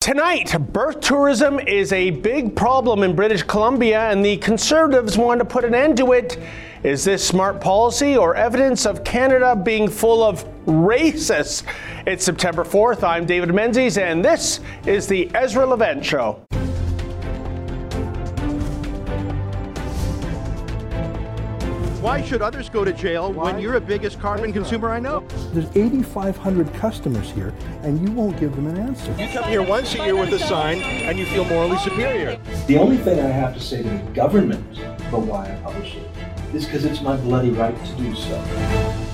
Tonight, birth tourism is a big problem in British Columbia, and the Conservatives want to put an end to it. Is this smart policy or evidence of Canada being full of racists? It's September 4th. I'm David Menzies, and this is the Ezra Levant Show. Why should others go to jail Why? when you're the biggest carbon consumer I know? There's 8,500 customers here, and you won't give them an answer. You come here once a year with a sign, and you feel morally superior. The only thing I have to say to the government about why I publish it is because it's my bloody right to do so.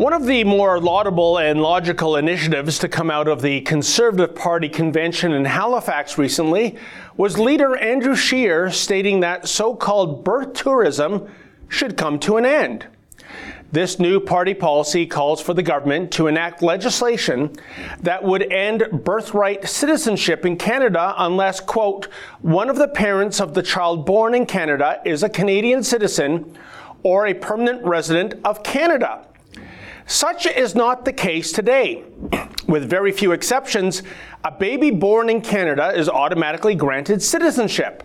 One of the more laudable and logical initiatives to come out of the Conservative Party convention in Halifax recently was leader Andrew Scheer stating that so called birth tourism should come to an end. This new party policy calls for the government to enact legislation that would end birthright citizenship in Canada unless, quote, one of the parents of the child born in Canada is a Canadian citizen or a permanent resident of Canada. Such is not the case today. With very few exceptions, a baby born in Canada is automatically granted citizenship.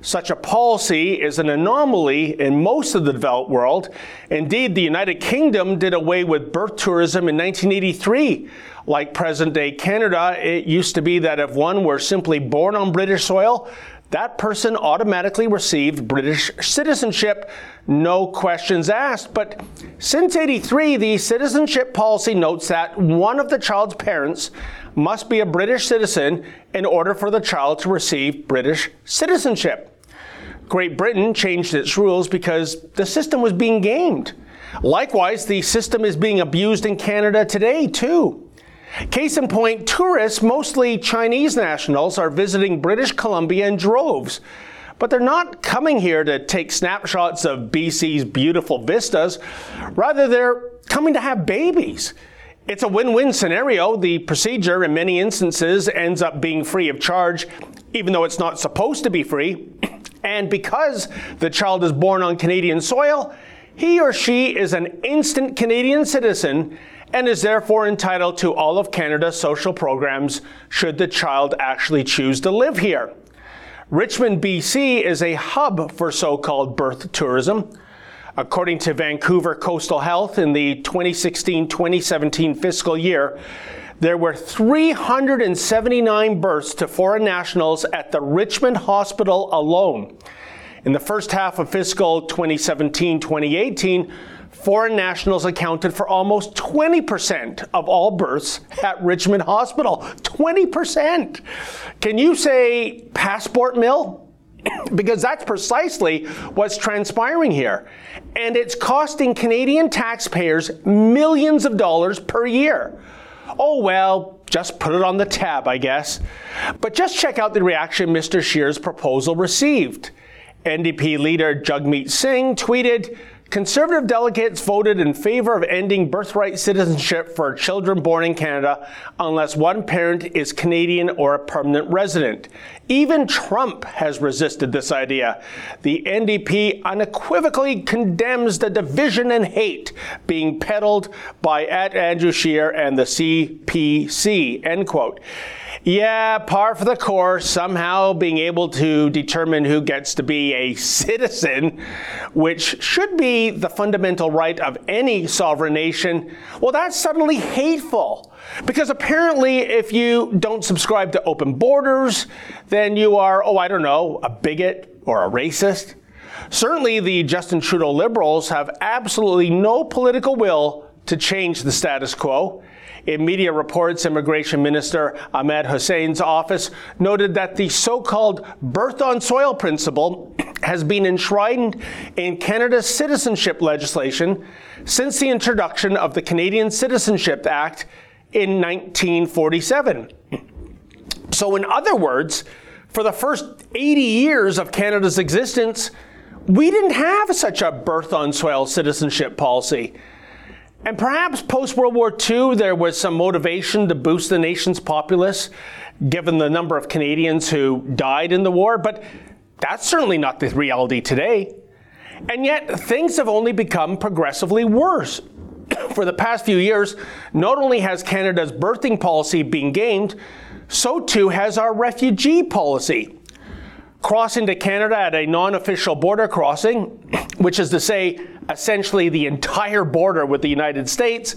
Such a policy is an anomaly in most of the developed world. Indeed, the United Kingdom did away with birth tourism in 1983. Like present day Canada, it used to be that if one were simply born on British soil, that person automatically received British citizenship, no questions asked. But since 83, the citizenship policy notes that one of the child's parents must be a British citizen in order for the child to receive British citizenship. Great Britain changed its rules because the system was being gamed. Likewise, the system is being abused in Canada today, too. Case in point, tourists, mostly Chinese nationals, are visiting British Columbia in droves. But they're not coming here to take snapshots of BC's beautiful vistas. Rather, they're coming to have babies. It's a win win scenario. The procedure, in many instances, ends up being free of charge, even though it's not supposed to be free. And because the child is born on Canadian soil, he or she is an instant Canadian citizen and is therefore entitled to all of Canada's social programs should the child actually choose to live here. Richmond, BC is a hub for so called birth tourism. According to Vancouver Coastal Health, in the 2016 2017 fiscal year, there were 379 births to foreign nationals at the Richmond Hospital alone. In the first half of fiscal 2017 2018, foreign nationals accounted for almost 20% of all births at Richmond Hospital. 20%. Can you say passport mill? because that's precisely what's transpiring here. And it's costing Canadian taxpayers millions of dollars per year. Oh, well, just put it on the tab, I guess. But just check out the reaction Mr. Scheer's proposal received. NDP leader Jagmeet Singh tweeted, Conservative delegates voted in favor of ending birthright citizenship for children born in Canada unless one parent is Canadian or a permanent resident. Even Trump has resisted this idea. The NDP unequivocally condemns the division and hate being peddled by at Andrew Scheer and the CPC. End quote. Yeah, par for the course, somehow being able to determine who gets to be a citizen, which should be the fundamental right of any sovereign nation, well, that's suddenly hateful. Because apparently, if you don't subscribe to open borders, then you are, oh, I don't know, a bigot or a racist. Certainly, the Justin Trudeau Liberals have absolutely no political will to change the status quo. In media reports, Immigration Minister Ahmed Hussen's office noted that the so called birth on soil principle has been enshrined in Canada's citizenship legislation since the introduction of the Canadian Citizenship Act in 1947. So, in other words, for the first 80 years of Canada's existence, we didn't have such a birth on soil citizenship policy. And perhaps post World War II, there was some motivation to boost the nation's populace, given the number of Canadians who died in the war, but that's certainly not the reality today. And yet, things have only become progressively worse. For the past few years, not only has Canada's birthing policy been gamed, so too has our refugee policy. Crossing to Canada at a non official border crossing, which is to say, essentially the entire border with the United States,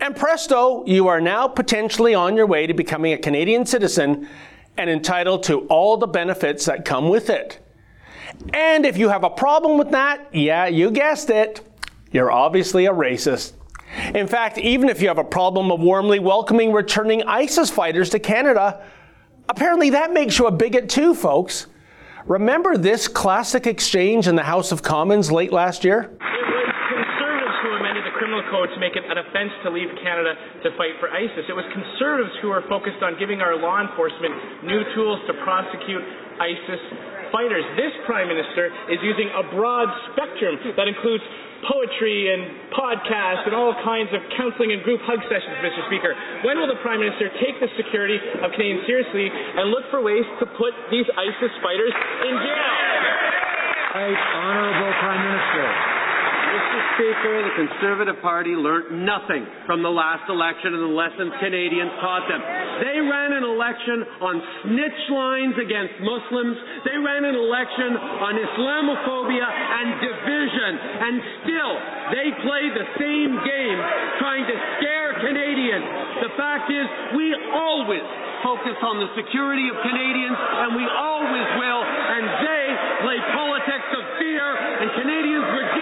and presto, you are now potentially on your way to becoming a Canadian citizen and entitled to all the benefits that come with it. And if you have a problem with that, yeah, you guessed it, you're obviously a racist. In fact, even if you have a problem of warmly welcoming returning ISIS fighters to Canada, apparently that makes you a bigot too, folks. Remember this classic exchange in the House of Commons late last year? It was Conservatives who amended the criminal code to make it an offense to leave Canada to fight for ISIS. It was conservatives who were focused on giving our law enforcement new tools to prosecute ISIS fighters. This Prime Minister is using a broad spectrum that includes poetry and podcasts and all kinds of counseling and group hug sessions, Mr. Speaker. When will the Prime Minister take the security of Canadians seriously and look for ways to put these ISIS fighters in jail? Right, Honourable Prime Minister. Mr. Speaker, the Conservative Party learnt nothing from the last election and the lessons Canadians taught them. They ran an election on snitch lines against Muslims. They ran an election on Islamophobia and division. And still, they play the same game trying to scare Canadians. The fact is, we always focus on the security of Canadians, and we always will. And they play politics of fear, and Canadians that.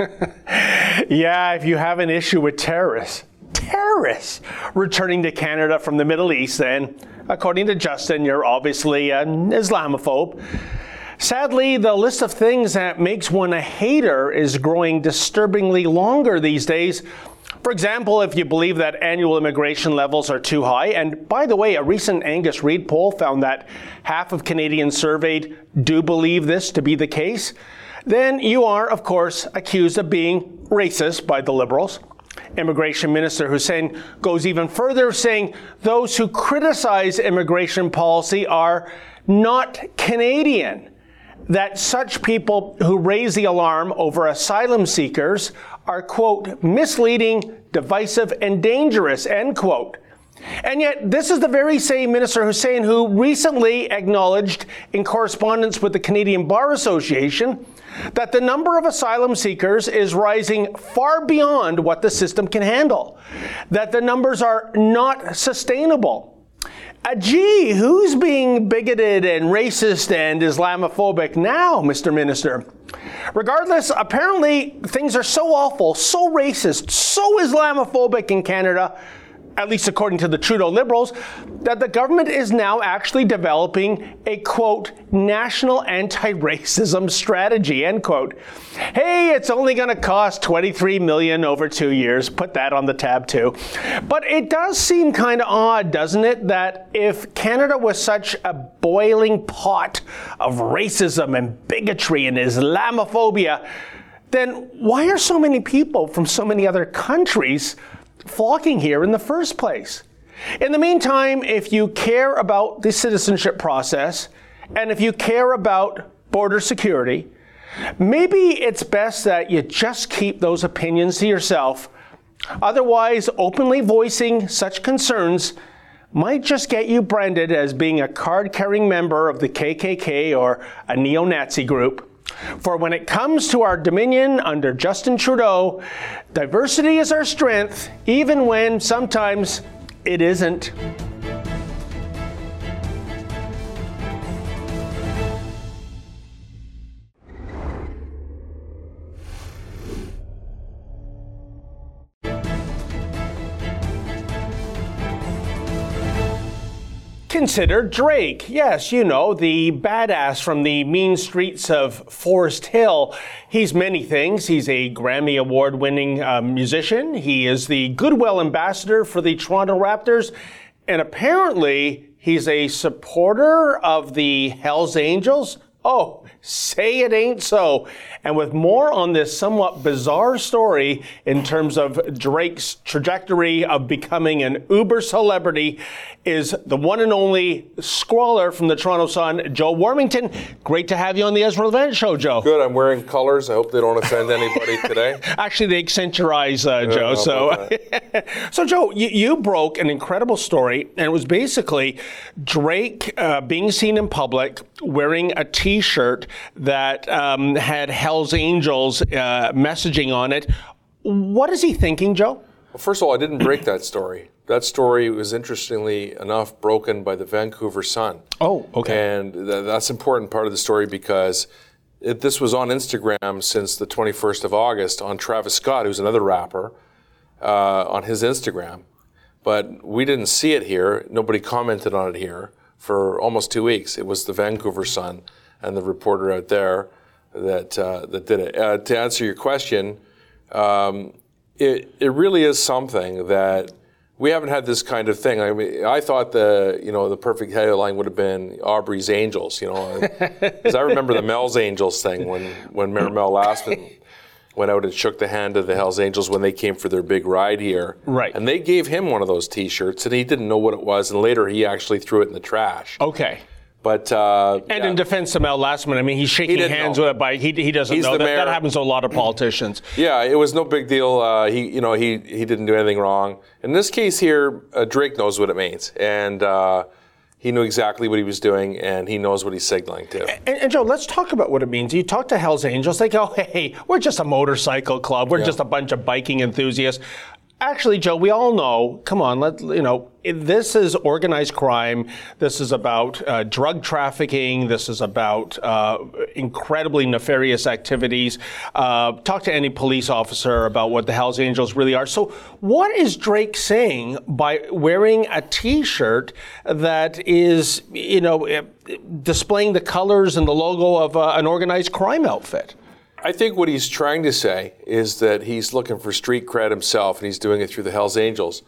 yeah, if you have an issue with terrorists, terrorists returning to Canada from the Middle East, then, according to Justin, you're obviously an Islamophobe. Sadly, the list of things that makes one a hater is growing disturbingly longer these days. For example, if you believe that annual immigration levels are too high, and by the way, a recent Angus Reid poll found that half of Canadians surveyed do believe this to be the case, then you are, of course, accused of being racist by the Liberals. Immigration Minister Hussen goes even further, saying those who criticize immigration policy are not Canadian. That such people who raise the alarm over asylum seekers are, quote, misleading, divisive, and dangerous, end quote. And yet, this is the very same Minister Hussen who recently acknowledged in correspondence with the Canadian Bar Association that the number of asylum seekers is rising far beyond what the system can handle, that the numbers are not sustainable. Uh, gee, who's being bigoted and racist and Islamophobic now, Mr. Minister? Regardless, apparently things are so awful, so racist, so Islamophobic in Canada at least according to the Trudeau Liberals, that the government is now actually developing a quote, national anti racism strategy, end quote. Hey, it's only going to cost 23 million over two years. Put that on the tab too. But it does seem kind of odd, doesn't it, that if Canada was such a boiling pot of racism and bigotry and Islamophobia, then why are so many people from so many other countries flocking here in the first place. In the meantime, if you care about the citizenship process and if you care about border security, maybe it's best that you just keep those opinions to yourself. Otherwise, openly voicing such concerns might just get you branded as being a card carrying member of the KKK or a neo Nazi group. For when it comes to our dominion under Justin Trudeau, diversity is our strength, even when sometimes it isn't. Consider Drake. Yes, you know, the badass from the mean streets of Forest Hill. He's many things. He's a Grammy Award winning uh, musician. He is the Goodwill ambassador for the Toronto Raptors. And apparently, he's a supporter of the Hells Angels. Oh, say it ain't so. And with more on this somewhat bizarre story in terms of Drake's trajectory of becoming an uber celebrity is the one and only scrawler from the Toronto Sun, Joe Warmington. Great to have you on the Ezra Levant Show, Joe. Good. I'm wearing colors. I hope they don't offend anybody today. Actually, they accenturize uh, Joe. So, so Joe, you, you broke an incredible story, and it was basically Drake uh, being seen in public wearing a T-shirt that um, had Hell's Angels uh, messaging on it. What is he thinking, Joe? Well, first of all, I didn't break that story. That story was interestingly enough broken by the Vancouver Sun. Oh, okay. And th- that's an important part of the story because it, this was on Instagram since the 21st of August on Travis Scott, who's another rapper, uh, on his Instagram. But we didn't see it here. Nobody commented on it here for almost two weeks. It was the Vancouver Sun and the reporter out there that uh, that did it. Uh, to answer your question, um, it it really is something that we haven't had this kind of thing. I mean, I thought the you know the perfect headline would have been Aubrey's Angels. You know, because I remember the Mel's Angels thing when when Mayor Mel Lastman went out and shook the hand of the Hells Angels when they came for their big ride here. Right. And they gave him one of those T-shirts, and he didn't know what it was, and later he actually threw it in the trash. Okay. But uh, And yeah. in defense of Mel Lastman, I mean, he's shaking didn't hands know. with a bike. he, he doesn't He's know. the That, that happens to a lot of politicians. Yeah, it was no big deal. Uh, he, you know, he he didn't do anything wrong. In this case here, uh, Drake knows what it means, and uh, he knew exactly what he was doing, and he knows what he's signaling to. And, and Joe, let's talk about what it means. You talk to Hell's Angels, they go, hey, we're just a motorcycle club. We're just a bunch of biking enthusiasts. Actually, Joe, we all know, come on, let, you know, this is organized crime. This is about uh, drug trafficking. This is about uh, incredibly nefarious activities. Uh, talk to any police officer about what the Hells Angels really are. So, what is Drake saying by wearing a T-shirt that is, you know, eh, displaying the colors and the logo of uh, an organized crime outfit? I think what he's trying to say is that he's looking for street cred himself, and he's doing it through the Hell's Angels.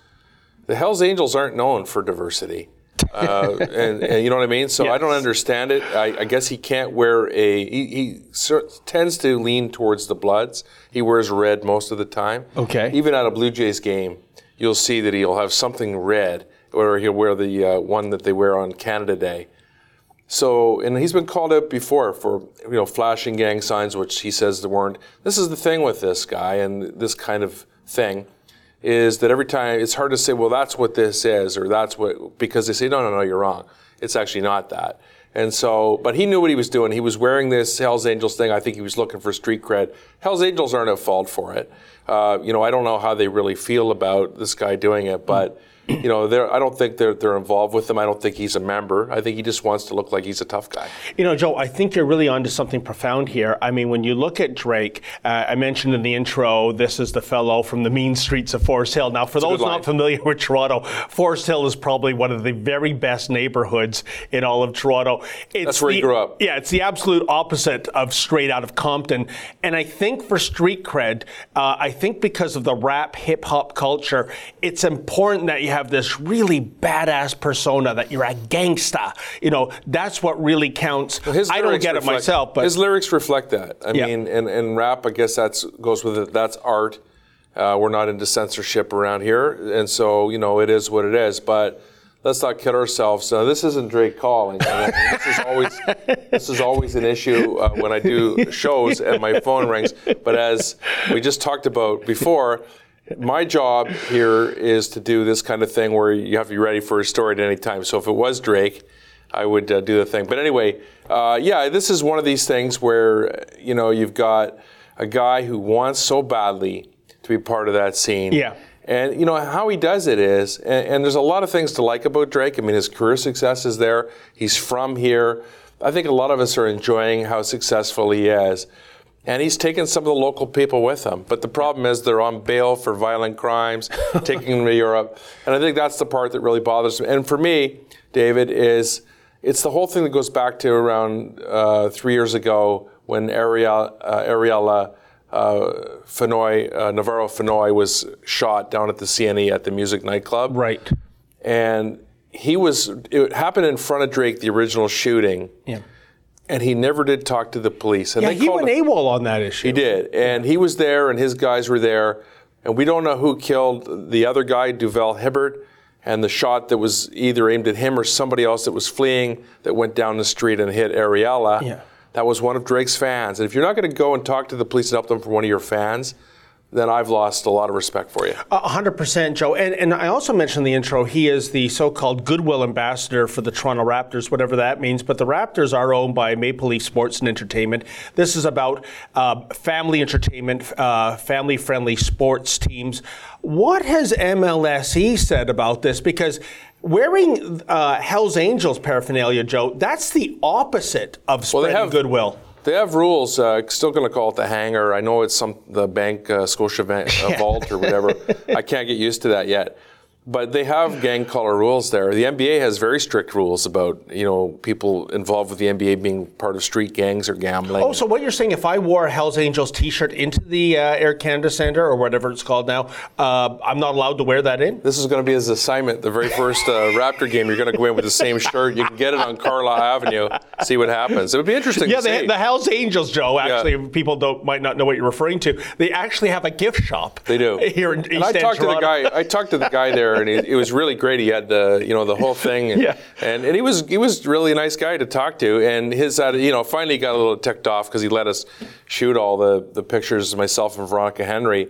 The Hell's Angels aren't known for diversity. uh, and, and you know what I mean. So I don't understand it. I, I guess he can't wear a. He, he cer- tends to lean towards the Bloods. He wears red most of the time. Okay. Even at a Blue Jays game, you'll see that he'll have something red, or he'll wear the uh, one that they wear on Canada Day. So, and he's been called out before for you know flashing gang signs, which he says there weren't. This is the thing with this guy and this kind of thing, is that every time it's hard to say, well, that's what this is, or that's what because they say, no, no, no, you're wrong. It's actually not that. And so, but he knew what he was doing. He was wearing this Hell's Angels thing. I think he was looking for street cred. Hell's Angels aren't at fault for it. Uh, you know, I don't know how they really feel about this guy doing it, but you know, they're, I don't think they're they're involved with him. I don't think he's a member. I think he just wants to look like he's a tough guy. You know, Joe, I think you're really onto something profound here. I mean, when you look at Drake, uh, I mentioned in the intro, this is the fellow from the mean streets of Forest Hill. Now, for a those not familiar with Toronto, Forest Hill is probably one of the very best neighborhoods in all of Toronto. It's That's where he grew up. Yeah, it's the absolute opposite of straight out of Compton. And I think for street cred, uh, I think because of the rap hip hop culture, it's important that you have this really badass persona, that you're a gangsta. You know, that's what really counts. His I don't get it myself, but his lyrics reflect that. I Yeah. mean, and, and rap, I guess that's goes with it. That's art. Uh, we're not into censorship around here, and so you know it is what it is. But let's not kid ourselves. Uh, this isn't Drake calling. I mean, this is always this is always an issue uh, when I do shows and my phone rings. But as we just talked about before. My job here is to do this kind of thing where you have to be ready for a story at any time. So if it was Drake, I would uh, do the thing. But anyway, uh, yeah, this is one of these things where you know you've got a guy who wants so badly to be part of that scene. Yeah. And you know how he does it is, and, and there's a lot of things to like about Drake. I mean, his career success is there. He's from here. I think a lot of us are enjoying how successful he is. And he's taken some of the local people with him. But the problem is they're on bail for violent crimes, taking them to Europe. And I think that's the part that really bothers me. And for me, David, is it's the whole thing that goes back to around uh, three years ago when Ariel, uh, Ariella uh, Fenoy, uh, Navarro Fenoy was shot down at the CNE at the Muzik nightclub. right. And he was, it happened in front of Drake, the original shooting. Yeah. And he never did talk to the police. And Yeah, he went him- AWOL on that issue. He did, and he was there, and his guys were there, and we don't know who killed the other guy, Duval Hibbert, and the shot that was either aimed at him or somebody else that was fleeing that went down the street and hit Ariella. Yeah. That was one of Drake's fans. And if you're not going to go and talk to the police and help them for one of your fans, then I've lost a lot of respect for you. A hundred percent, Joe. And and I also mentioned in the intro he is the so-called goodwill ambassador for the Toronto Raptors, whatever that means. But the Raptors are owned by Maple Leaf Sports and Entertainment. This is about uh, family entertainment, uh, family-friendly sports teams. What has MLSE said about this? Because wearing uh, Hell's Angels paraphernalia, Joe, that's the opposite of spreading have- goodwill. They have rules. Uh, still going to call it the hangar. I know it's some the bank uh, Scotia van- uh, vault or whatever. I can't get used to that yet. But they have gang color rules there. The NBA has very strict rules about you know people involved with the NBA being part of street gangs or gambling. Oh, so what you're saying? If I wore a Hell's Angels T-shirt into the uh, Air Canada Centre or whatever it's called now, uh, I'm not allowed to wear that in. This is going to be his assignment. The very first uh, Raptor game, you're going to go in with the same shirt. You can get it on Carlisle Avenue. See what happens. It would be interesting. Yeah, to see. the, the Hell's Angels, Joe. Actually, people don't might not know what you're referring to. They actually have a gift shop. They do. here in East and I End, talked to the guy. I talked to the guy there, and it, it was really great. He had the you know the whole thing, and, Yeah. and and he was he was really a nice guy to talk to. And his uh, you know finally got a little ticked off because he let us shoot all the the pictures myself and Veronica Henri.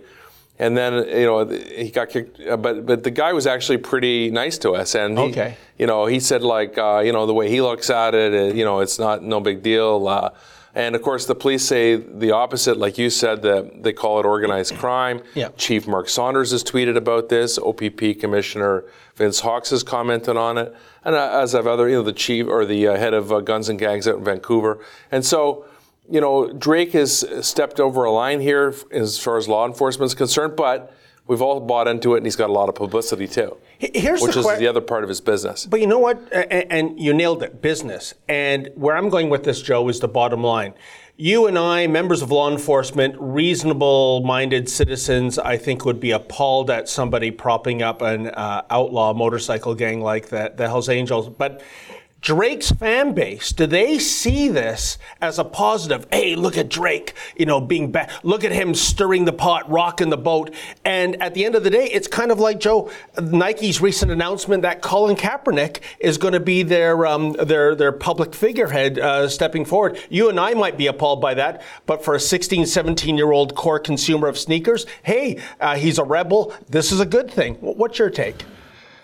And then you know he got kicked, uh, but but the guy was actually pretty nice to us, and he, Okay. you know he said like uh, you know the way he looks at it, uh, you know it's not no big deal. Uh, and of course, the police say the opposite, like you said, that they call it organized crime. Yeah. Chief Mark Saunders has tweeted about this. OPP Commissioner Vince Hawkes has commented on it, and uh, as have other, you know, the chief or the uh, head of uh, Guns and Gangs out in Vancouver. And so, you know, Drake has stepped over a line here as far as law enforcement is concerned, but we've all bought into it, and he's got a lot of publicity too, Here's which the is que- the other part of his business. But you know what? And, and you nailed it business. And where I'm going with this, Joe, is the bottom line. You and I, members of law enforcement, reasonable minded citizens, I think would be appalled at somebody propping up an uh, outlaw motorcycle gang like that, the Hells Angels. But Drake's fan base, do they see this as a positive? Hey, look at Drake, you know, being back. Look at him stirring the pot, rocking the boat. And at the end of the day, it's kind of like Joe Nike's recent announcement that Colin Kaepernick is going to be their um, their their public figurehead uh, stepping forward. You and I might be appalled by that, but for a 16, 17 year old core consumer of sneakers, hey, uh, he's a rebel. This is a good thing. What's your take?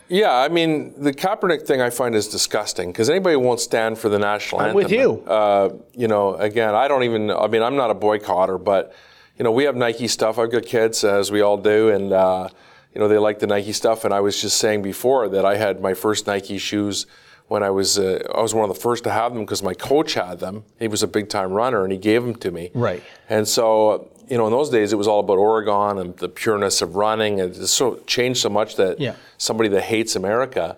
Yeah, I mean, the Kaepernick thing I find is disgusting because anybody who won't stand for the national anthem. I'm with you. Uh, you know, again, I don't even. I mean, I'm not a boycotter, but you know, we have Nike stuff. I've got kids, as we all do, and uh, you know, they like the Nike stuff. And I was just saying before that I had my first Nike shoes when I was. Uh, I was one of the first to have them because my coach had them. He was a big time runner, and he gave them to me. Right. And so, you know, in those days, it was all about Oregon and the pureness of running. And it's so changed so much that Yeah. somebody that hates America.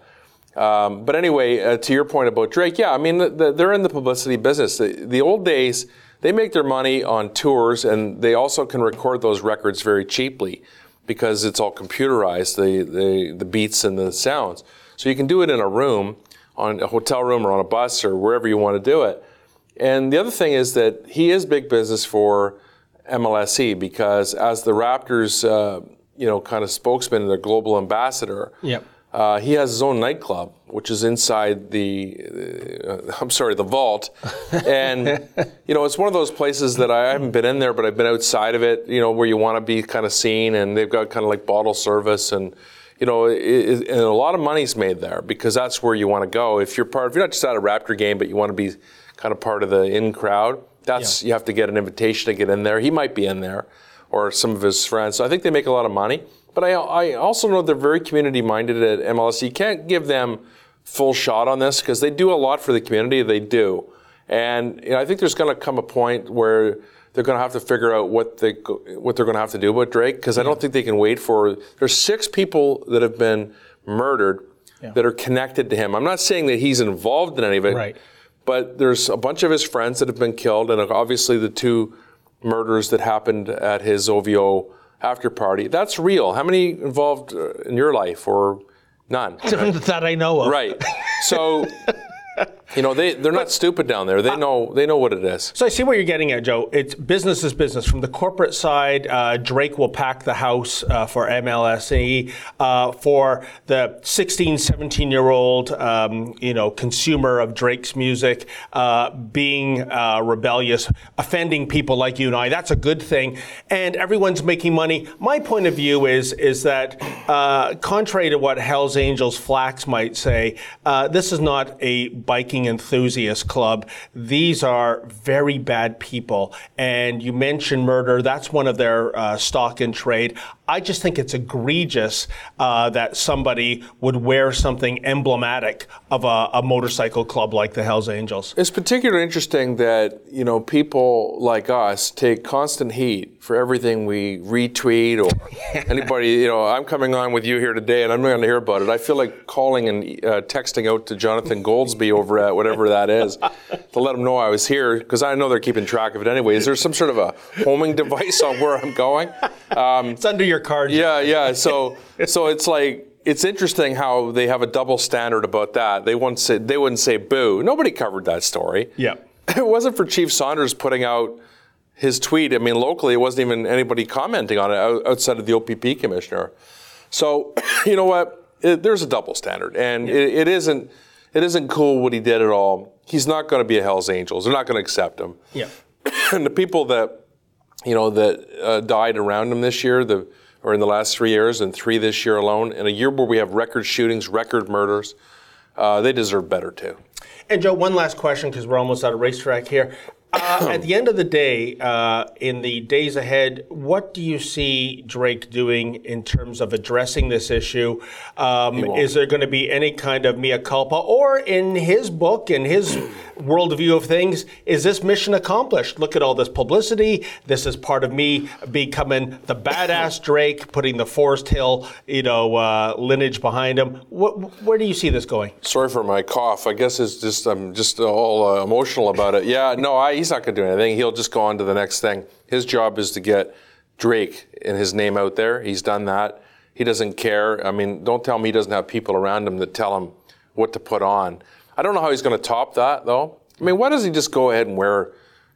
Um, but anyway, uh, to your point about Drake, yeah, I mean, the, the, they're in the publicity business. The, the old days, they make their money on tours, and they also can record those records very cheaply because it's all computerized, the, the, the beats and the sounds. So you can do it in a room, on a hotel room or on a bus or wherever you want to do it. And the other thing is that he is big business for MLSE because as the Raptors, uh, you know, kind of spokesman and their global ambassador, Yep. uh, he has his own nightclub, which is inside the, uh, I'm sorry, the vault. And, you know, it's one of those places that I haven't been in there, but I've been outside of it, you know, where you want to be kind of seen. And they've got kind of like bottle service and, you know, it, it, and a lot of money's made there because that's where you want to go. If you're part, if you're not just at a Raptor game, but you want to be kind of part of the in crowd, that's, you have to get an invitation to get in there. He might be in there or some of his friends. So I think they make a lot of money. But I, I also know they're very community minded at MLS. You can't give them full shot on this because they do a lot for the community. They do. And you know, I think there's going to come a point where they're going to have to figure out what they what they're going to have to do about Drake because I don't think they can wait for. There's six people that have been murdered that are connected to him. I'm not saying that he's involved in any of it, Right. but there's a bunch of his friends that have been killed, and obviously the two murders that happened at his OVO after party. That's real. How many involved uh, in your life, or none? that I know of. Right. So, you know, they they're not stupid down there. They know they know what it is. So I see what you're getting at, Joe. It's business is business. From the corporate side, uh, Drake will pack the house uh, for MLSE. Uh, for the 16, 17 year old, um, you know, consumer of Drake's music, uh, being uh, rebellious, offending people like you and I, that's a good thing. And everyone's making money. My point of view is is that, uh, contrary to what Hell's Angels Flax might say, this is not a biking enthusiast club. These are very bad people. And you mentioned murder. That's one of their uh, stock in trade. I just think it's egregious uh, that somebody would wear something emblematic of a, a, motorcycle club like the Hells Angels. It's particularly interesting that you know people like us take constant heat for everything we retweet or anybody. You know, I'm coming on with you here today, and I'm not going to hear about it. I feel like calling and uh, texting out to Jonathan Over at whatever that is to let them know I was here because I know they're keeping track of it anyway. Is there some sort of a homing device on where I'm going? Um, it's under your card. Yeah, yeah. So, so it's like it's interesting how they have a double standard about that. They wouldn't say they wouldn't say boo. Nobody covered that story. Yeah. It wasn't for Chief Saunders putting out his tweet. I mean, locally, it wasn't even anybody commenting on it outside of the OPP commissioner. So, you know what? It, there's a double standard, and yeah. it, it isn't it isn't cool what he did at all. He's not going to be a Hell's Angels. They're not going to accept him. Yeah. and the people that you know that uh, died around him this year, the or in the last three years, and three this year alone, in a year where we have record shootings, record murders, uh, they deserve better too. And Joe, one last question because we're almost out of racetrack here. Uh, at the end of the day, uh, in the days ahead, what do you see Drake doing in terms of addressing this issue? Um, is there going to be any kind of mea culpa, or in his book, in his worldview of things, is this mission accomplished? Look at all this publicity. This is part of me becoming the badass Drake, putting the Forest Hill, you know, uh, lineage behind him. Wh- where do you see this going? Sorry for my cough. I guess it's just I'm just all uh, emotional about it. Yeah, no, I he's not going to do anything. He'll just go on to the next thing. His job is to get Drake and his name out there. He's done that. He doesn't care. I mean, don't tell me he doesn't have people around him that tell him what to put on. I don't know how he's going to top that though. I mean, why doesn't he just go ahead and wear,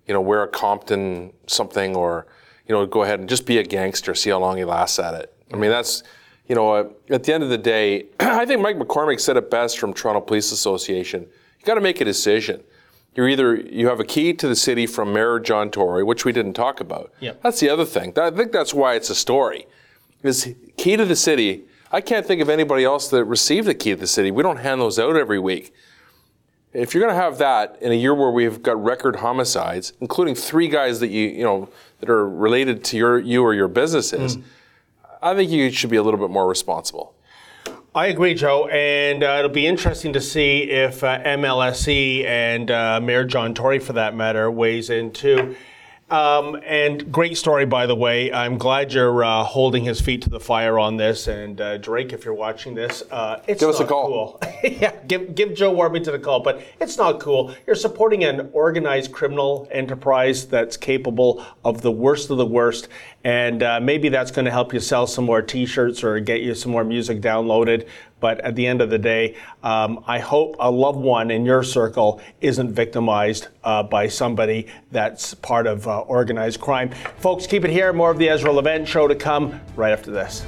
you know, wear a Compton something or, you know, go ahead and just be a gangster, see how long he lasts at it. I mean, that's, you know, uh, at the end of the day, I think Mike McCormack said it best from Toronto Police Association. You got to make a decision. You're either you have a key to the city from Mayor John Tory, which we didn't talk about. Yep. That's the other thing. I think that's why it's a story. Is key to the city. I can't think of anybody else that received the key to the city. We don't hand those out every week. If you're going to have that in a year where we've got record homicides, including three guys that you you know that are related to your you or your businesses, mm. I think you should be a little bit more responsible. I agree, Joe, and uh, it'll be interesting to see if uh, MLSE and uh, Mayor John Tory, for that matter, weighs in too. Um, and great story, by the way. I'm glad you're uh, holding his feet to the fire on this. And uh, Drake, if you're watching this, uh, it's give us a call. Cool. yeah, give give Joe Warmington a call. But it's not cool. You're supporting an organized criminal enterprise that's capable of the worst of the worst. And uh, maybe that's going to help you sell some more T-shirts or get you some more music downloaded. But at the end of the day, um, I hope a loved one in your circle isn't victimized uh, by somebody that's part of uh, organized crime. Folks, keep it here. More of the Ezra Levant show to come right after this.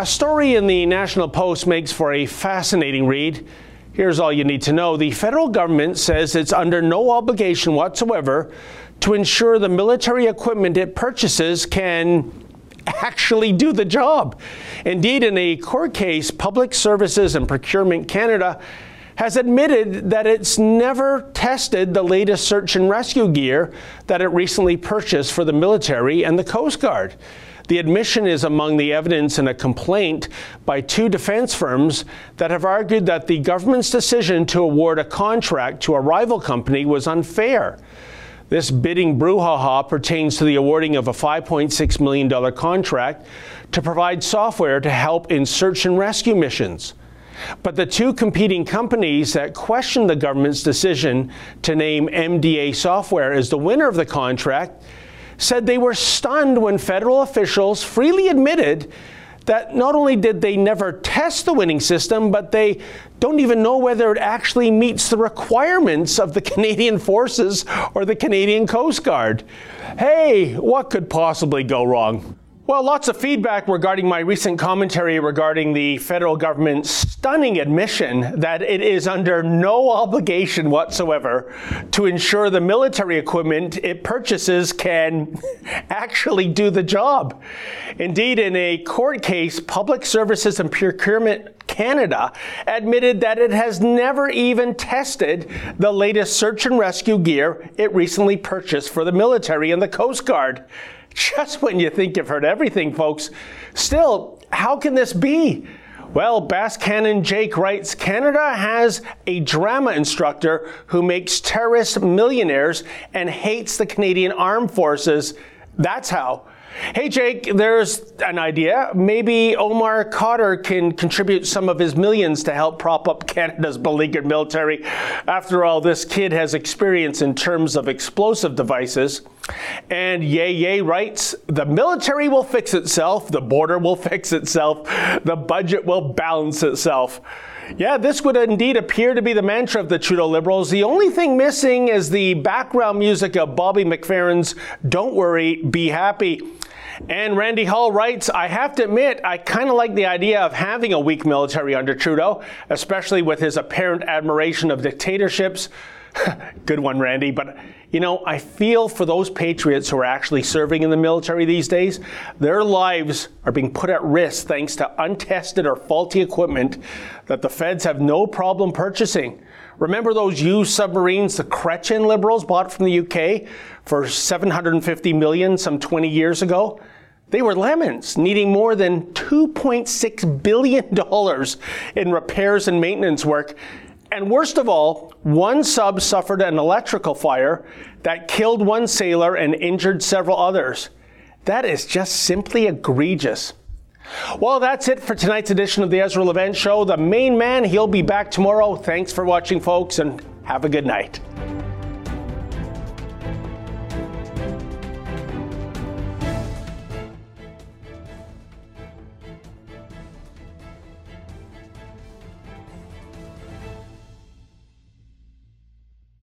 A story in the National Post makes for a fascinating read. Here's all you need to know. The federal government says it's under no obligation whatsoever to ensure the military equipment it purchases can actually do the job. Indeed, in a court case, Public Services and Procurement Canada has admitted that it's never tested the latest search and rescue gear that it recently purchased for the military and the Coast Guard. The admission is among the evidence in a complaint by two defense firms that have argued that the government's decision to award a contract to a rival company was unfair. This bidding brouhaha pertains to the awarding of a $5.6 million contract to provide software to help in search and rescue missions. But the two competing companies that questioned the government's decision to name MDA Software as the winner of the contract said they were stunned when federal officials freely admitted that not only did they never test the winning system, but they don't even know whether it actually meets the requirements of the Canadian Forces or the Canadian Coast Guard. Hey, what could possibly go wrong? Well, lots of feedback regarding my recent commentary regarding the federal government's stunning admission that it is under no obligation whatsoever to ensure the military equipment it purchases can actually do the job. Indeed, in a court case, Public Services and Procurement Canada admitted that it has never even tested the latest search and rescue gear it recently purchased for the military and the Coast Guard. Just when you think you've heard everything, folks. Still, how can this be? Well, Bass Cannon Jake writes Canada has a drama instructor who makes terrorist millionaires and hates the Canadian Armed Forces. That's how. Hey, Jake, there's an idea. Maybe Omar Khadr can contribute some of his millions to help prop up Canada's beleaguered military. After all, this kid has experience in terms of explosive devices. And Yay Yay writes The military will fix itself, the border will fix itself, the budget will balance itself. Yeah, this would indeed appear to be the mantra of the Trudeau Liberals. The only thing missing is the background music of Bobby McFerrin's Don't Worry, Be Happy. And Randy Hall writes, I have to admit, I kind of like the idea of having a weak military under Trudeau, especially with his apparent admiration of dictatorships. Good one, Randy. But, you know, I feel for those patriots who are actually serving in the military these days. Their lives are being put at risk thanks to untested or faulty equipment that the feds have no problem purchasing. Remember those used submarines the Chrétien liberals bought from the UK for 750 million some 20 years ago? They were lemons, needing more than $2.6 billion in repairs and maintenance work. And worst of all, one sub suffered an electrical fire that killed one sailor and injured several others. That is just simply egregious. Well, that's it for tonight's edition of the Ezra Levant Show. The main man, he'll be back tomorrow. Thanks for watching, folks, and have a good night.